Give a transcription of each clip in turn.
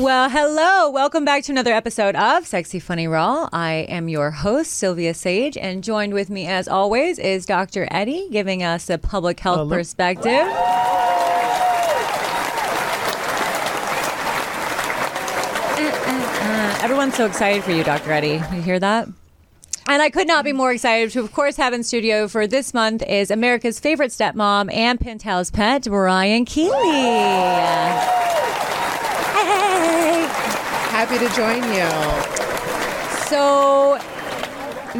Well, hello. Welcome back to another episode of Sexy Funny Raw. I am your host, Sylvia Sage, and joined with me, as always, is Dr. Eddie giving us a public health Hello. perspective. Uh, Everyone's so excited for you, Dr. Eddie. You hear that? And I could not be more excited to, of course, have in studio for this month is America's favorite stepmom and Penthouse pet, Ryan Keeley. Happy to join you. So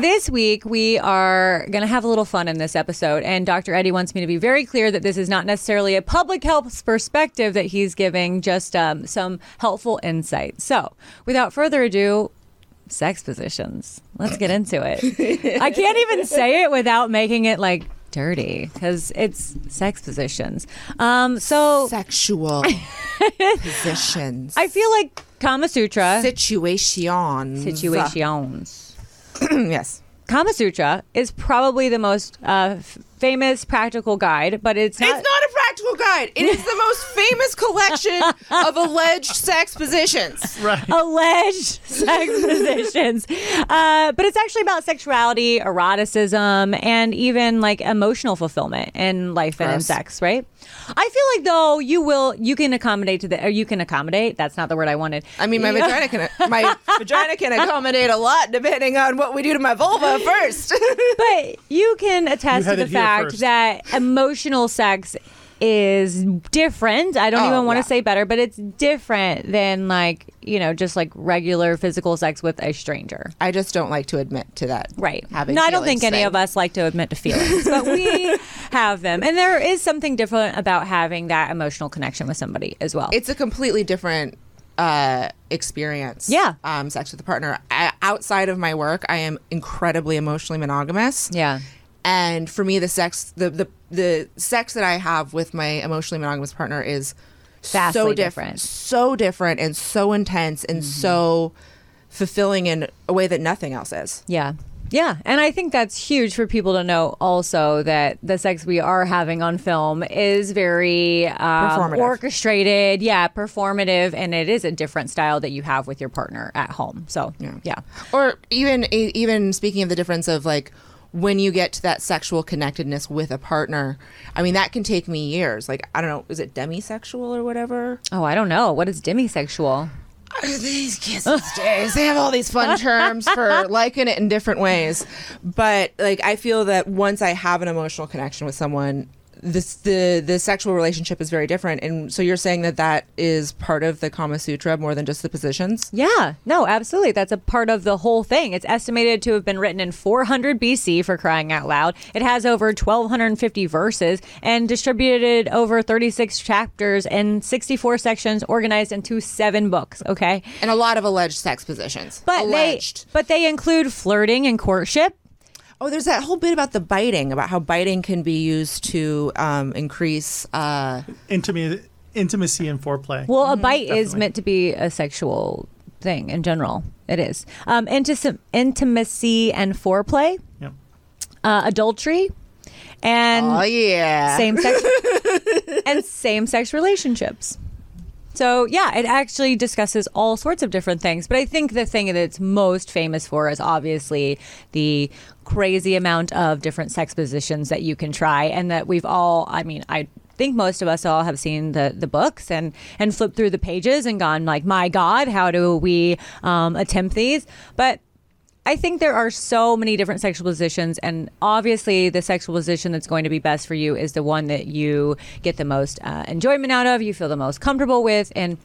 this week we are going to have a little fun in this episode and Dr. Eddie wants me to be very clear that this is not necessarily a public health perspective that he's giving, just um, some helpful insight. So, without further ado, sex positions. Let's get into it. I can't even say it without making it like dirty because it's sex positions. Um, so Sexual positions. I feel like Kama Sutra Situations. situations. yes. Kama Sutra is probably the most uh, famous practical guide, but it's It's not. not a practical guide. It is the most famous collection of alleged sex positions. Right. alleged sex positions. Uh, but it's actually about sexuality, eroticism, and even like emotional fulfillment in life and in sex, right? I feel like though you will, you can accommodate to the, or you can accommodate. That's not the word I wanted. I mean, my vagina can my vagina can accommodate a lot depending on what we do to my vulva first. but you can attest You to the fact first. that emotional sex is different. I don't Oh, even want to yeah. say better, but it's different than like, you know, just like regular physical sex with a stranger. I just don't like to admit to that. Right. Having no, I don't think feelings any of us like to admit to feelings, but we have them. And there is something different about having that emotional connection with somebody as well. It's a completely different uh, experience. Yeah. Um, sex with a partner. I, outside of my work, I am incredibly emotionally monogamous. yeah. And for me the sex the the, the sex that i have with my emotionally monogamous partner is Vastly so different. different so different and so intense and so fulfilling in a way that nothing else is Yeah. Yeah. And I think that's huge for people to know also that the sex we are having on film is very um, orchestrated. Yeah. Performative. And it is a different style that you have with your partner at home. So, yeah. Yeah. or even even speaking of the difference of like when you get to that sexual connectedness with a partner i mean that can take me years like i don't know is it demisexual or whatever Oh, I don't know. What is demisexual? Oh, these kids these days they have all these fun terms for liking it in different ways but like i feel that once i have an emotional connection with someone this the the sexual relationship is very different and so you're saying that that is part of the kama sutra more than just the positions Yeah, no, absolutely. That's a part of the whole thing. It's estimated to have been written in 400 BC for crying out loud. It has over 1,250 verses and distributed over 36 chapters and 64 sections organized into seven books. Okay. and a lot of alleged sex positions But alleged they, but they include flirting and courtship. Oh there's that whole bit about the biting about how biting can be used to um, increase uh, Intimacy, intimacy and foreplay. Well, a bite is meant to be a sexual thing in general. It is. Um, intis- intimacy and foreplay, Yep. uh, adultery, and oh yeah same sex and same sex relationships. So yeah, it actually discusses all sorts of different things. But I think the thing that it's most famous for is obviously the crazy amount of different sex positions that you can try, and that we've all. I mean, I think most of us all have seen the the books and and flipped through the pages and gone like, my God, how do we um, attempt these? But I think there are so many different sexual positions, and obviously, the sexual position that's going to be best for you is the one that you get the most uh, enjoyment out of, you feel the most comfortable with, and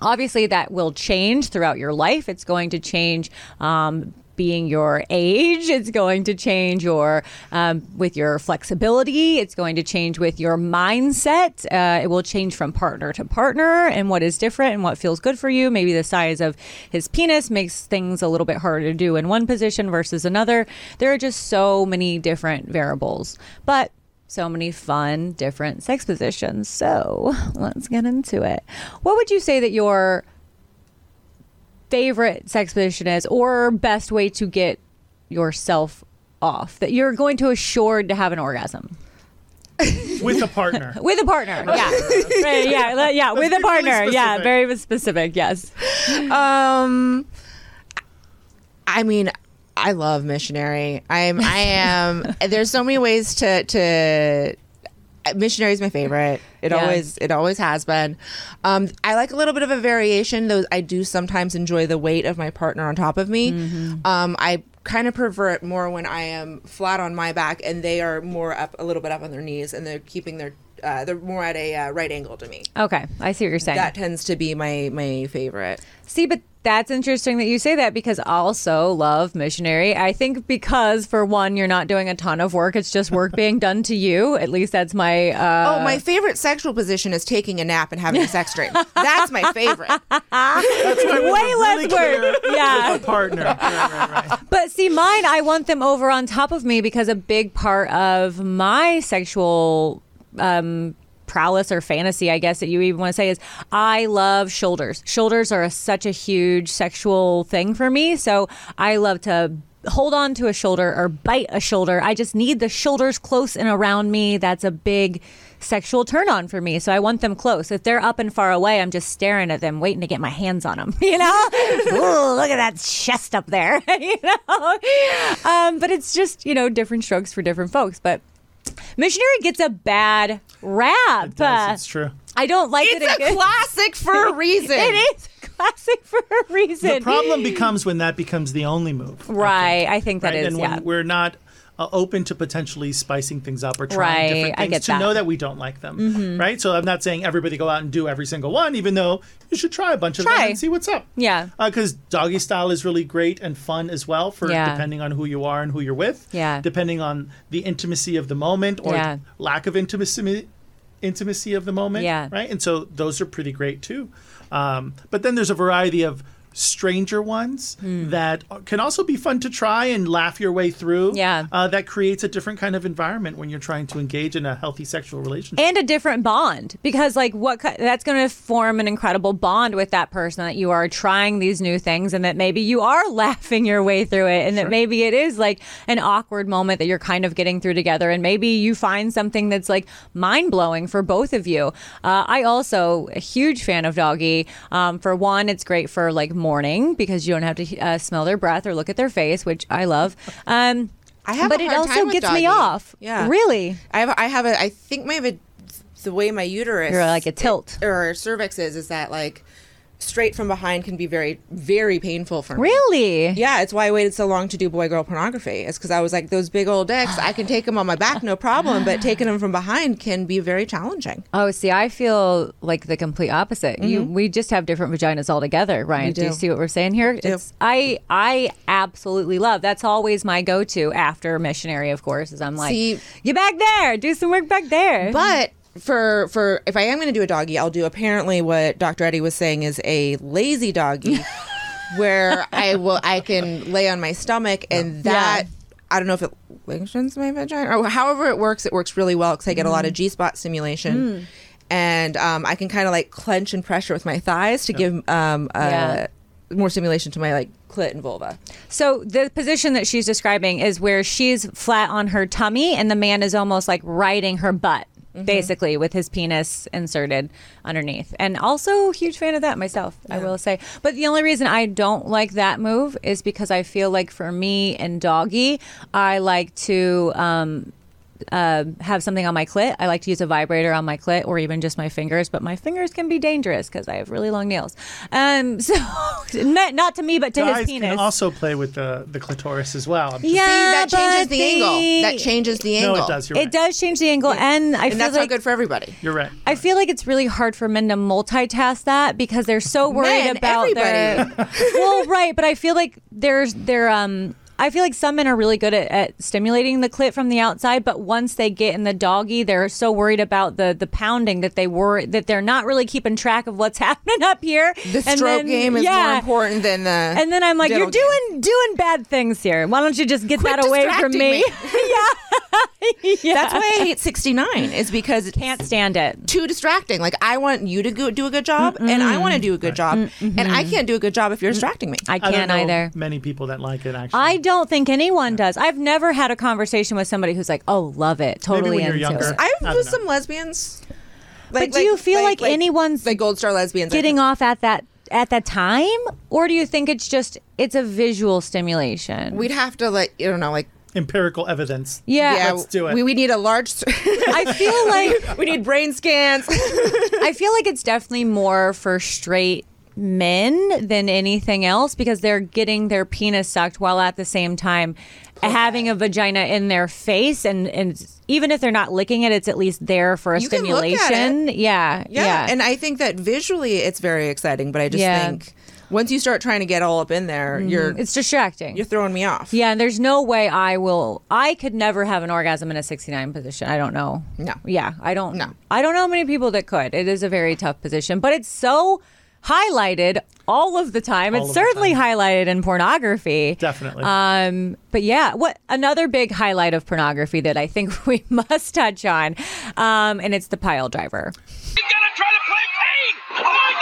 obviously, that will change throughout your life. It's going to change. Um, being your age. It's going to change your um, with your flexibility. It's going to change with your mindset. Uh, it will change from partner to partner and what is different and what feels good for you. Maybe the size of his penis makes things a little bit harder to do in one position versus another. There are just so many different variables, but so many fun different sex positions. So let's get into it. What would you say that your favorite sex position is, or best way to get yourself off that you're going to assured to have an orgasm with a partner. with a partner? Yeah, Right, yeah, le- yeah, with be a really partner. yeah, very specific. Yes. Um, I mean, I love missionary. I'm. I am. there's so many ways to to. Missionary is my favorite. It Yeah. always it always has been. Um, I like a little bit of a variation. Though I do sometimes enjoy the weight of my partner on top of me. Um, I kind of prefer it more when I am flat on my back and they are more up a little bit up on their knees and they're keeping their uh, they're more at a uh, right angle to me. Okay, I see what you're saying. That tends to be my my favorite. See, but that's interesting that you say that because I also love missionary. I think because for one, you're not doing a ton of work; it's just work being done to you. At least that's my. Uh, Oh, my favorite sexual position is taking a nap and having a sex dream. That's my favorite. That's why Way less really work. Yeah. with a partner. Right, right, right. But see, mine, I want them over on top of me because a big part of my sexual um, prowess or fantasy, I guess that you even want to say, is I love shoulders. Shoulders are a, such a huge sexual thing for me. So I love to hold on to a shoulder or bite a shoulder. I just need the shoulders close and around me. That's a big sexual turn on for me. So I want them close. If they're up and far away, I'm just staring at them, waiting to get my hands on them. You know, Ooh, look at that chest up there. you know, um, but it's just you know different strokes for different folks. But missionary gets a bad rap. It does, it's true. I don't like It's it. a classic for a reason. It is classic for a reason. The problem becomes when that becomes the only move. I right? think, I think that right? is and yeah. we're not uh, open to potentially spicing things up or trying Right, different things to that. Mm-hmm. know that we don't like them, right? So I'm not saying everybody go out and do every single one, even though you should try a bunch of Try. them and see what's up. Yeah. because doggy style is really great and fun as well for Yeah. depending on who you are and who you're with. Yeah. depending on the intimacy of the moment or Yeah. lack of intimacy intimacy of the moment. Yeah. right. And so those are pretty great too. Um, but then there's a variety of stranger ones Hmm. that can also be fun to try and laugh your way through. Yeah. uh, that creates a different kind of environment when you're trying to engage in a healthy sexual relationship. and a different bond because like what that's going to form an incredible bond with that person that you are trying these new things and that maybe you are laughing your way through it and that maybe it is like an awkward moment that you're kind of getting through together and maybe you find something that's like mind-blowing for both of you uh, i also a huge fan of doggy um, for one it's great for like morning because you don't have to uh, smell their breath or look at their face which i love um, I have but it also gets me off Yeah. really I have I have a I think my the way my uterus You're like a tilt. or cervix is is that like straight from behind can be very very painful for me. really Yeah, it's why I waited so long to do boy girl pornography. It's because I was like those big old dicks. I can take them on my back, no problem, but taking them from behind can be very challenging. Oh, see, I feel like the complete opposite. You, mm-hmm. we just have different vaginas altogether, Ryan. We do. you see what we're saying here? It's I, I absolutely love. That's always my go-to after missionary, of course. Is I'm like, See- get back there, do some work back there. But for for if I am going to do a doggy, I'll do apparently what Dr. Eddie was saying is a lazy doggy, where I will I can lay on my stomach and that I don't know if it lengthens my vagina or however it works. It works really well because I get a lot of G spot stimulation. And um, I can kind of like clench and pressure with my thighs to give um, uh, Yeah. more stimulation to my like clit and vulva. So the position that she's describing is where she's flat on her tummy and the man is almost like riding her butt. Mm-hmm. Basically, with his penis inserted underneath, and also huge fan of that myself, I will say. But the only reason I don't like that move is because I feel like for me and doggy, I like to um, uh, have something on my clit. I like to use a vibrator on my clit or even just my fingers, but my fingers can be dangerous because I have really long nails. Um, so not, not to me, but to Guys his penis. can also play with the, the clitoris as well. I'm just- yeah, See, that changes but the angle. That changes the angle. No, angle. it does. You're It right. does change the angle, and I and feel that's like not good for everybody. You're right. I feel like it's really hard for men to multitask that because they're so worried Men, about their. well, right, but I feel like there's they're um. I feel like some men are really good at, at stimulating the clit from the outside, but once they get in the doggy, they're so worried about the the pounding that they worry that they're not really keeping track of what's happening up here. The And stroke then- game is more important than the. And then I'm like, you're game." doing doing bad things here. Why don't you just get Quit that away from me? me. yeah, yeah. That's why I hate 69. Is because it's can't stand it. too distracting. Like I want you to go, do a good job, and I want to do a good job, and I can't do a good job if you're distracting me. I I don't can't know either. many people that like it actually. I don't think anyone does. I've never had a conversation with somebody who's like, "Oh, love it, totally when you're into younger. it." I've I with some know. lesbians. But do you feel like anyone's like Gold Star lesbians Getting off at that at that time, or do you think it's just it's a visual stimulation? We'd have to like you don't know like Empirical evidence. yeah, Let's do it. We, we need a large. I feel like we need brain scans. I feel like it's definitely more for straight men than anything else because they're getting their penis sucked while at the same time having a vagina in their face and and even if they're not licking it it's at least there for a You can look at stimulation yeah, yeah. yeah and I think that visually it's very exciting, but I just Yeah. think once you start trying to get all up in there, mm-hmm. you're it's distracting you're throwing me off. Yeah, and there's no way I will. I could never have an orgasm in a 69 position. I don't know. No. Yeah, I don't. know I don't know how many people that could. It is a very tough position, but it's so highlighted all of the time. All it's certainly time. highlighted in pornography. Definitely. Um, but yeah, what another big highlight of pornography that I think we must touch on, um, and it's the pile driver. He's gonna try to play pain! Oh my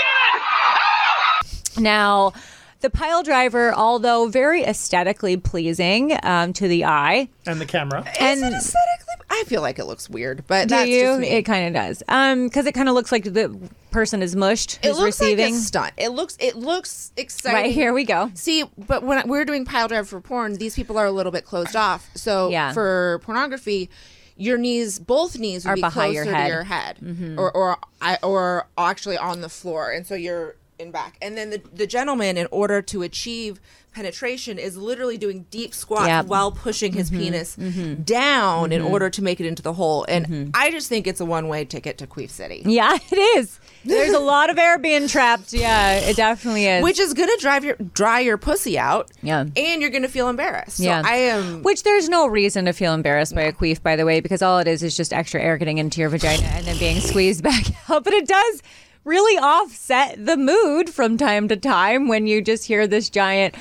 god! Now, the pile driver, although very aesthetically pleasing um, to the eye, and the camera. Is it aesthetically? I feel like it looks weird, but Do that's you? just me. It kind of does. Um, because it kind of looks like the person is mushed. It looks receiving. like a stunt. It looks it looks exciting. right here we go. See, but when we're doing pile drive for porn, these people are a little bit closed off. So Yeah. for pornography, your knees, both knees, would Are be behind closer your head. to your head, or or or actually on the floor, and so you're in back. And then the the gentleman, in order to achieve penetration, is literally doing deep squats Yep. while pushing his mm-hmm. penis mm-hmm. down in mm-hmm. order to make it into the hole. And I just think it's a one way ticket to Queef City. Yeah, it is. There's a lot of air being trapped. Yeah, it definitely is. which is gonna drive your dry your pussy out. Yeah. and you're gonna feel embarrassed. So yeah, I am. Which there's no reason to feel embarrassed by a queef, by the way, because all it is is just extra air getting into your vagina and then being squeezed back out. But it does really offset the mood from time to time when you just hear this giant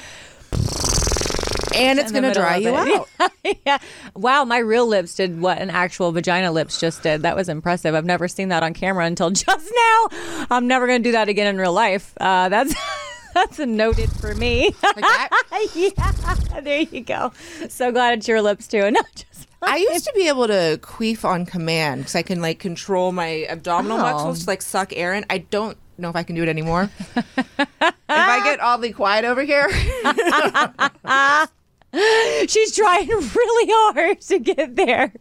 and it's gonna dry you it. out. yeah. Wow, my real lips did what an actual vagina lips just did. That was impressive. I've never seen that on camera until just now. I'm never going to do that again in real life. Uh, that's that's a noted for me. Like that. yeah, there you go. So glad it's your lips too, and not. I used to be able to queef on command because I can like control my abdominal Oh. muscles to like suck air in. I don't know if I can do it anymore. if I get oddly quiet over here, She's trying really hard to get there.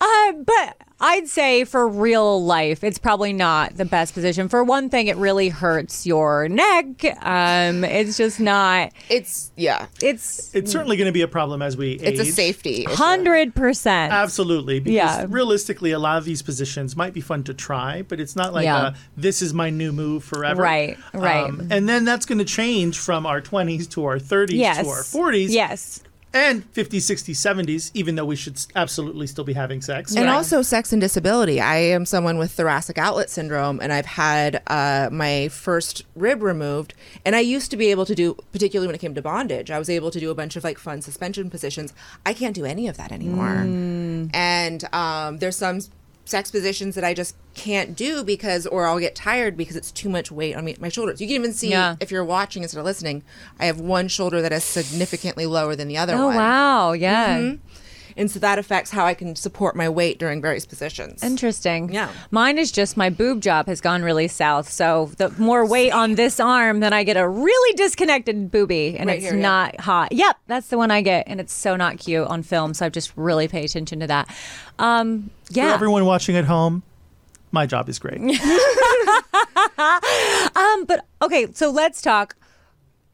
Uh, but I'd say for real life, it's probably not the best position. For one thing, it really hurts your neck. Um, it's just not. it's yeah, It's It's certainly going to be a problem as we age. it's a safety. hundred percent. Absolutely, because Yeah. realistically, a lot of these positions might be fun to try, but it's not like Yeah. uh this is my new move forever. Right, right. Um, and then that's going to change from our 20s to our 30s Yes. to our 40s Yes. And 50s, 60s, 70s, even though we should absolutely still be having sex. And Right. also sex and disability. I am someone with thoracic outlet syndrome, and I've had uh, my first rib removed. And I used to be able to do, particularly when it came to bondage, I was able to do a bunch of like fun suspension positions. I can't do any of that anymore. And um, there's some sex positions that I just can't do because, or I'll get tired because it's too much weight on me, my shoulders. You can even see Yeah. if you're watching instead of listening, I have one shoulder that is significantly lower than the other Oh one wow. Yeah. and and so that affects how I can support my weight during various positions. Interesting. Yeah. Mine is just my boob job has gone really south. So the more weight on this arm, then I get a really disconnected boobie, and Right it's here, yeah. not hot. Yep, that's the one I get, and it's so not cute on film. So I just really pay attention to that. Um, For yeah. everyone watching at home, my job is great. Um, but okay, so let's talk.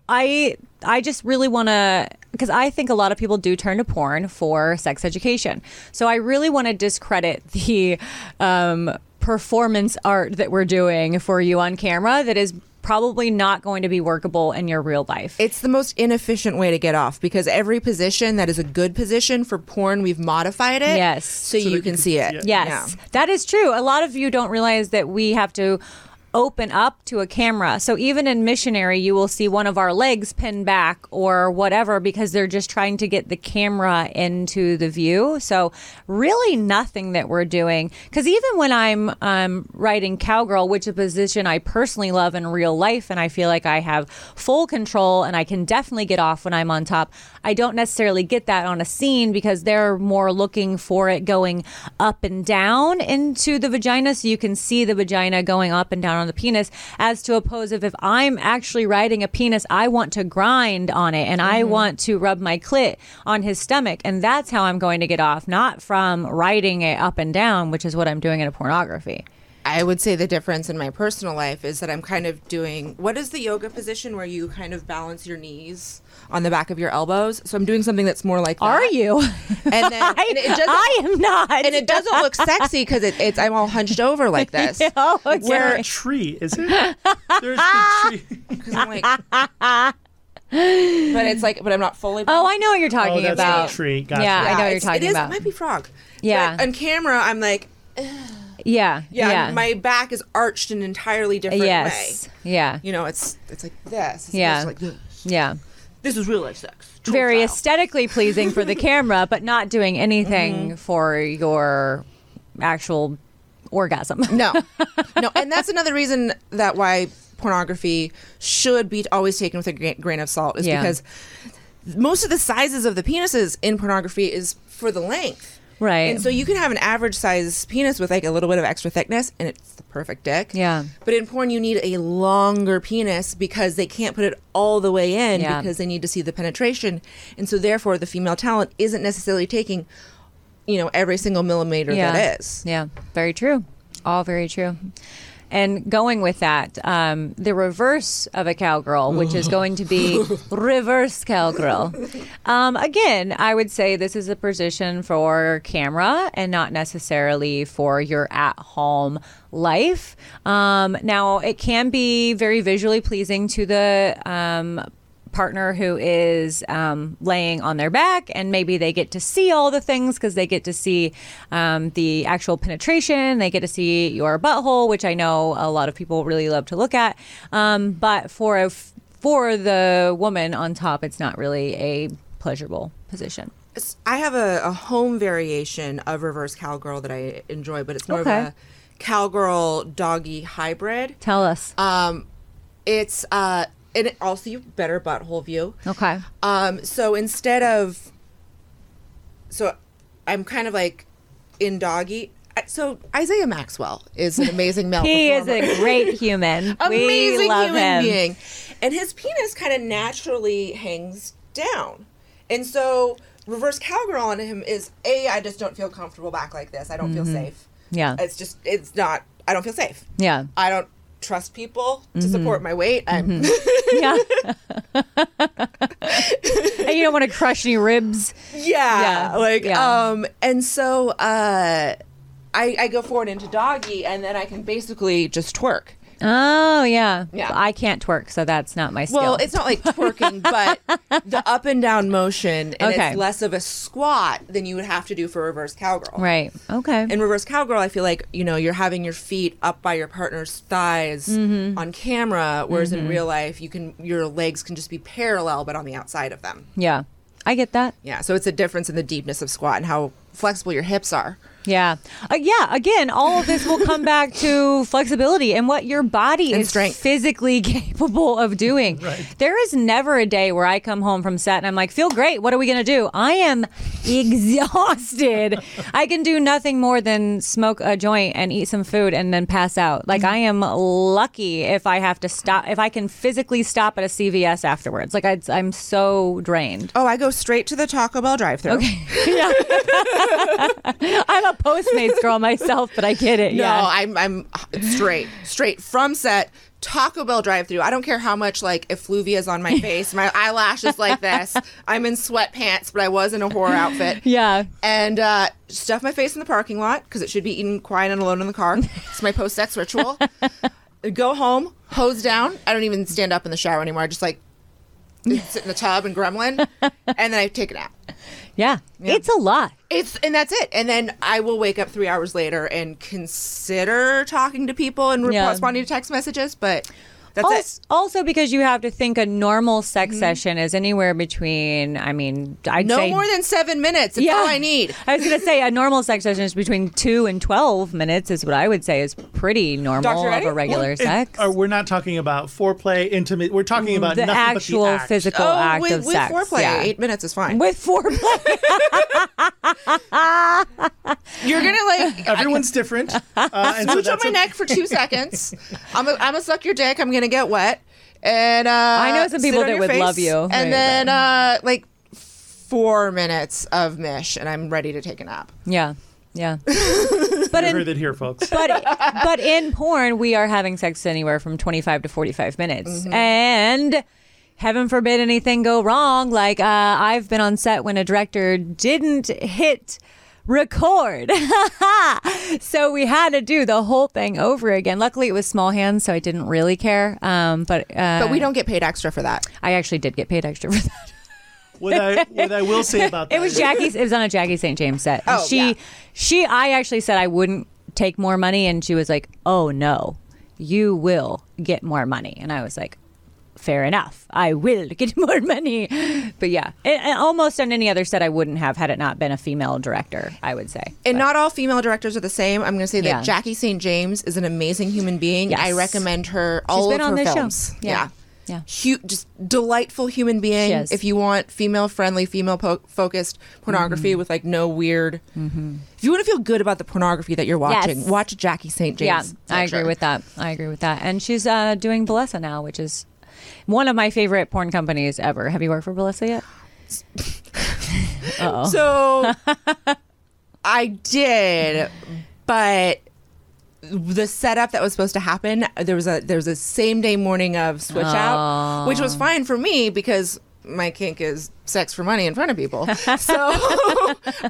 I I just really want to because I think a lot of people do turn to porn for sex education. So I really want to discredit the um, performance art that we're doing for you on camera that is probably not going to be workable in your real life. It's the most inefficient way to get off because every position that is a good position for porn, we've modified it. Yes. So, that you you can can see see it. it. Yes, Yeah. that is true. A lot of you don't realize that we have to open up to a camera. So even in missionary, you will see one of our legs pinned back or whatever because they're just trying to get the camera into the view. So really nothing that we're doing. Because even when I'm um, writing cowgirl, which is a position I personally love in real life, and I feel like I have full control and I can definitely get off when I'm on top. I don't necessarily get that on a scene because they're more looking for it going up and down into the vagina so you can see the vagina going up and down on the penis as to oppose of if I'm actually riding a penis I want to grind on it and I mm-hmm. want to rub my clit on his stomach and that's how I'm going to get off not from riding it up and down which is what I'm doing in a pornography. I would say the difference in my personal life is that I'm kind of doing what is the yoga position where you kind of balance your knees on the back of your elbows. So I'm doing something that's more like that. Are you? And then I, and it doesn't, I am not. and it doesn't look sexy because it, it's I'm all hunched over like this. oh, okay. It's like a tree, is it? There's the tree. 'Cause I'm like, but it's like, but I'm not fully. Oh, I know what you're talking Oh, that's about. a tree. Gotcha. Yeah, I know what you're talking it is, about. It might be frog. Yeah. But on camera, I'm like, Yeah, yeah, yeah. my back is arched in an entirely different yes, way. yeah, You know, it's it's like this. It's Yeah. like this. yeah. This is real life sex. Troll Very style. aesthetically pleasing for the camera, but not doing anything Mm-hmm. for your actual orgasm. No, no, and that's another reason that why pornography should be always taken with a grain of salt is Yeah. because most of the sizes of the penises in pornography is for the length. Right. And so you can have an average size penis with like a little bit of extra thickness and it's the perfect dick. Yeah. But in porn you need a longer penis because they can't put it all the way in Yeah. because they need to see the penetration. And so therefore the female talent isn't necessarily taking you know every single millimeter yeah. that is. Yeah, very true. All very true. And going with that, um, the reverse of a cowgirl, which is going to be reverse cowgirl. Um, again, I would say this is a position for camera and not necessarily for your at home life. Um, now, it can be very visually pleasing to the um, partner who is um, laying on their back, and maybe they get to see all the things because they get to see um, the actual penetration. They get to see your butthole, which I know a lot of people really love to look at. Um, but for a f- for the woman on top, it's not really a pleasurable position. I have a, a home variation of reverse cowgirl that I enjoy, but it's more Okay. of a cowgirl doggy hybrid. Tell us. Um, it's uh, and it also you better butthole view. okay. Um, so instead of, so I'm kind of like in doggy. So Isaiah Maxwell is an amazing male. He is a great human. we amazing love human him. being, and his penis kind of naturally hangs down, and so reverse cowgirl on him is a. I just don't feel comfortable back like this. I don't feel safe. Mm-hmm. Yeah. It's just it's not. I don't feel safe. Yeah. I don't trust people Mm-hmm. to support my weight. I'm Yeah. and you don't want to crush any ribs. yeah, Yeah, like yeah. um and so uh I, I go forward into doggy and then I can basically just twerk. Oh yeah. Yeah. I can't twerk, so that's not my skill. Well, it's not like twerking, but the up and down motion and Okay. it's less of a squat than you would have to do for reverse cowgirl. right. Okay. In reverse cowgirl, I feel like, you know, you're having your feet up by your partner's thighs Mm-hmm. on camera, whereas in real life you can your legs can just be parallel but on the outside of them. yeah. I get that. Yeah, so it's a difference in the deepness of squat and how flexible your hips are. Yeah. Uh, yeah. Again, all of this will come back to flexibility and what your body And is strength. physically capable of doing. There is never a day where I come home from set and I'm like, feel great. What are we going to do? I am exhausted. I can do nothing more than smoke a joint and eat some food and then pass out. Like, I am lucky if I have to stop, if I can physically stop at a CVS afterwards. Like, I, I'm so drained. Oh, I go straight to the Taco Bell drive-through. Okay. Yeah. I'm a Postmates girl myself, but I get it. No, yeah. I'm I'm straight, straight from set. Taco Bell drive-through. I don't care how much like effluvia is on my face. My eyelashes like this. I'm in sweatpants, but I was in a horror outfit. Yeah. And uh, stuff my face in the parking lot because it should be eaten quiet and alone in the car. It's my post-sex ritual. Go home, hose down. I don't even stand up in the shower anymore. I just like sit in the tub and gremlin, and then I take a nap. Yeah. It's a lot. It's and that's it. And then I will wake up three hours later and consider talking to people and Yeah. responding to text messages, but that's Al- it. Mm-hmm. Also, because you have to think a normal sex session is anywhere between, I mean, I'd No say. more than seven minutes. It's all I need. I was going to say a normal sex session is between two and 12 minutes, is what I would say is pretty normal Dr. of Eddie? a regular And- sex. or we're not talking about foreplay, intimate. We're talking about the nothing actual but the act. physical Oh, act with, of with sex. foreplay, yeah. eight minutes is fine. With foreplay. You're gonna like. Everyone's different. Uh, and so Smooch on my a- neck for two seconds. I'm gonna suck your dick. I'm gonna get wet, and uh, I know some people that would face, love you. And Right, then uh, like four minutes of mish, and I'm ready to take a nap. yeah. Yeah. But You in, heard it here, folks. but but in porn, we are having sex anywhere from 25 to 45 minutes. Mm-hmm. And heaven forbid anything go wrong. Like uh, I've been on set when a director didn't hit record. so we had to do the whole thing over again. Luckily, it was small hands, so I didn't really care. Um, but uh, But we don't get paid extra for that. I actually did get paid extra for that. What I what I will say about that It was Jackie's. It was on a Jackie St. James set. Oh, she, yeah. she. I actually said I wouldn't take more money, and she was like, "Oh no, you will get more money." And I was like, "Fair enough, I will get more money." But yeah, it, it- almost on any other set, I wouldn't have had it not been a female director. I would say. And not all female directors are the same. I'm going to say that Yeah. Jackie St. James is an amazing human being. Yes. I recommend her all been of on her this show. films. Yeah. Yeah. Hu- just delightful human being. If you want female friendly, female po- focused pornography Mm-hmm. with like no weird. If you want to feel good about the pornography that you're watching, Yes. watch Jackie St. James. Yeah, James. I agree with that. I agree with that. And she's uh, doing Bellesa now, which is one of my favorite porn companies ever. Have you worked for Bellesa yet? So I did, but the setup that was supposed to happen, there was a there was a same day morning of switch out, which was fine for me because my kink is sex for money in front of people. So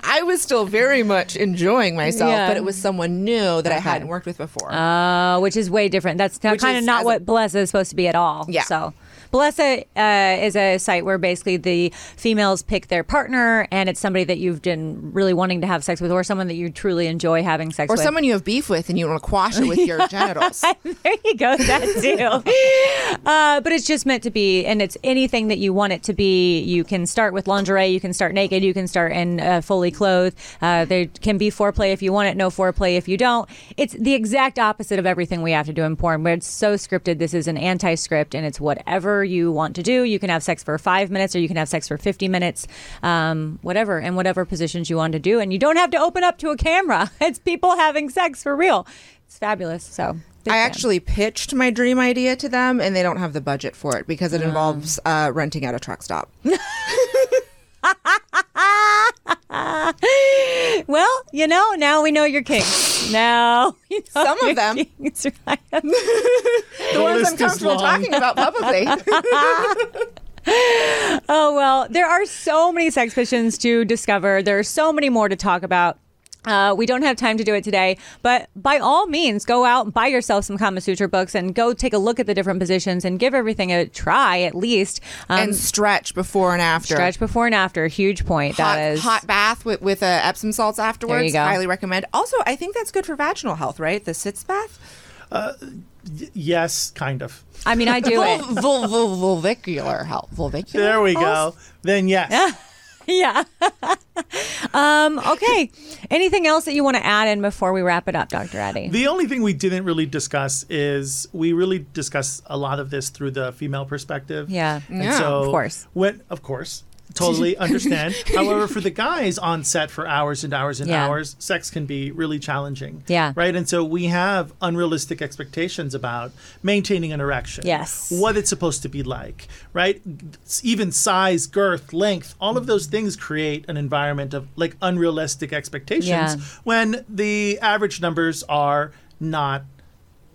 I was still very much enjoying myself, Yeah. but it was someone new that I hadn't worked with before. Uh, which is way different. That's kind of is not as a- what Bellesa is supposed to be at all. Yeah. So Bellesa uh, is a site where basically the females pick their partner, and it's somebody that you've been really wanting to have sex with, or someone that you truly enjoy having sex or with. Or someone you have beef with and you want to quash it with your genitals. there you go, that too. uh, but it's just meant to be, and it's anything that you want it to be. You can start with lingerie, you can start naked, you can start in uh, fully clothed. Uh, there can be foreplay if you want it, no foreplay if you don't. It's the exact opposite of everything we have to do in porn, where it's so scripted. This is an anti-script, and it's whatever you want to do. You can have sex for five minutes, or you can have sex for fifty minutes, um, whatever, and whatever positions you want to do, and you don't have to open up to a camera. It's people having sex for real. It's fabulous. So. I actually pitched my dream idea to them, and they don't have the budget for it because it involves uh, renting out a truck stop. Well, you know, now we know you're kinks. Now we know Some of them. Right. the, ones I'm comfortable talking about publicly. oh well, there are so many sex positions to discover. There are so many more to talk about. Uh, we don't have time to do it today, but by all means, go out and buy yourself some Kama Sutra books and go take a look at the different positions and give everything a try at least. Um, and stretch before and after. stretch before and after. Huge point. Hot, that is hot bath with, with uh, Epsom salts afterwards. There you go. Highly recommend. Also, I think that's good for vaginal health, right? The sitz bath? Yes, kind of. I mean, I do it. Vul- vul- vul- vulvicular health. Vulvicular There we health? go. Then yes. Yeah. Um, okay. Anything else that you want to add in before we wrap it up, Dr. Eddie? The only thing we didn't really discuss is we really discuss a lot of this through the female perspective. Yeah. And Yeah, so of course. When, of course. Totally understand. However, for the guys on set for hours and hours and Yeah. hours, sex can be really challenging. Yeah. Right. And so we have unrealistic expectations about maintaining an erection. Yes. What it's supposed to be like. Right. Even size, girth, length, all of those things create an environment of like unrealistic expectations Yeah. when the average numbers are not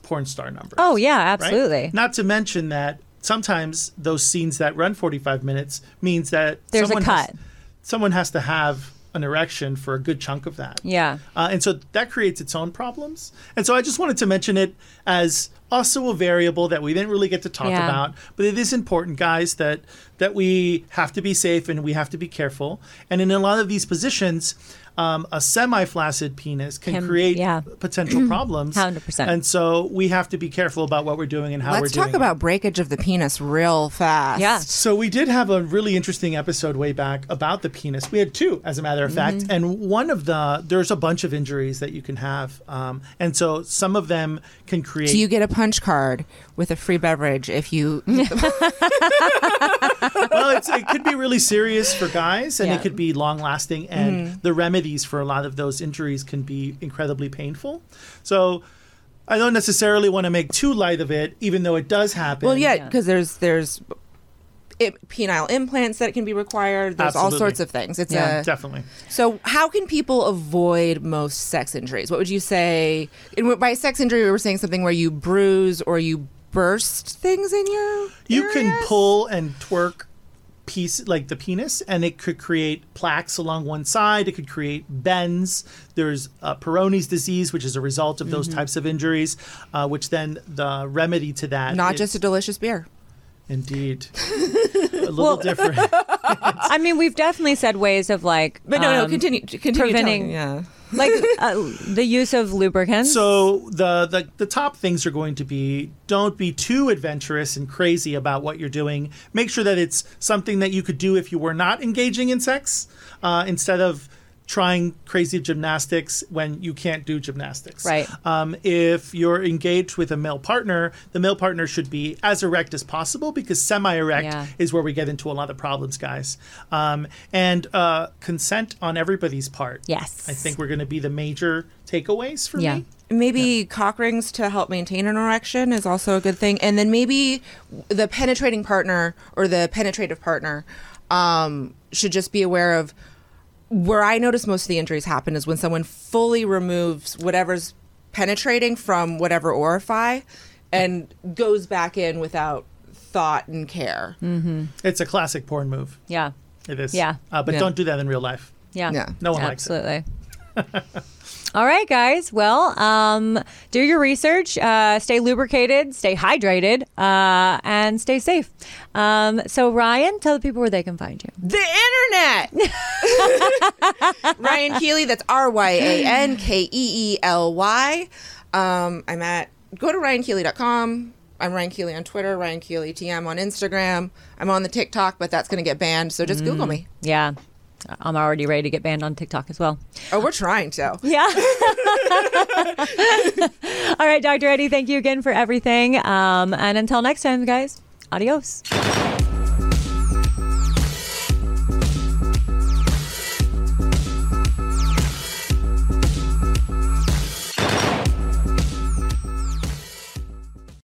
porn star numbers. Oh, yeah, right? absolutely. Not to mention that sometimes those scenes that run 45 minutes means that There's a someone has- cut. someone has to have an erection for a good chunk of that. Yeah. Uh, and so that creates its own problems. And so I just wanted to mention it as also a variable that we didn't really get to talk Yeah. about, but it is important, guys, that that we have to be safe and we have to be careful. And in a lot of these positions, um, a semi-flaccid penis can, Can- create yeah. potential problems. 100%. And so we have to be careful about what we're doing and how Let's we're doing. Let's talk it. about breakage of the penis real fast. Yeah. So we did have a really interesting episode way back about the penis. We had two, as a matter of fact, Mm-hmm. and one of the there's a bunch of injuries that you can have, um, and so some of them can create. Do you get a punch card with a free beverage if you? well, it's, it could be really serious for guys, and Yeah. it could be long lasting, and Mm-hmm. the remedies for a lot of those injuries can be incredibly painful. So. I don't necessarily want to make too light of it, even though it does happen. well, yeah, because there's there's it, penile implants that can be required. There's all sorts of things. It's Yeah. a definitely. So, how can people avoid most sex injuries? What would you say? And by sex injury, we were saying something where you bruise or you burst things in your. You can pull and twerk piece like the penis and it could create plaques along one side it could create bends there's uh, Peyronie's disease which is a result of those Mm-hmm. types of injuries uh, which then the remedy to that Not is- just a delicious beer. indeed a little different I mean, we've definitely said ways of like, But no, no, um, continue. Continue preventing- telling- Yeah. Like uh, the use of lubricants. So the, the the top things are going to be don't be too adventurous and crazy about what you're doing. Make sure that it's something that you could do if you were not engaging in sex, uh, instead of trying crazy gymnastics when you can't do gymnastics. Right. Um, if you're engaged with a male partner, the male partner should be as erect as possible because semi-erect Yeah. is where we get into a lot of problems, guys. Um, and uh, consent on everybody's part. Yes. I think we're going to be the major takeaways for Yeah. me. Maybe cock rings to help maintain an erection is also a good thing. And then maybe the penetrating partner or the penetrative partner um, should just be aware of where I notice most of the injuries happen is when someone fully removes whatever's penetrating from whatever orify and goes back in without thought and care. It's a classic porn move. yeah. It is. Yeah. Uh, but Yeah. don't do that in real life. Yeah. Yeah. No one likes it. Absolutely. All right, guys. Well, um, do your research. Uh, stay lubricated, stay hydrated, uh, and stay safe. Um, so, Ryan, tell the people where they can find you. The internet. Ryan Keeley. That's R Y A N K E E L Y. Um, I'm at go to ryankeeley.com. I'm Ryan Keeley on Twitter, Ryan Keeley TM on Instagram. I'm on the TikTok, but that's going to get banned, so just Google me. Yeah. I'm already ready to get banned on TikTok as well. Oh, we're trying to. Yeah. All right, Dr. Eddie, thank you again for everything. Um, and until next time, guys, adios.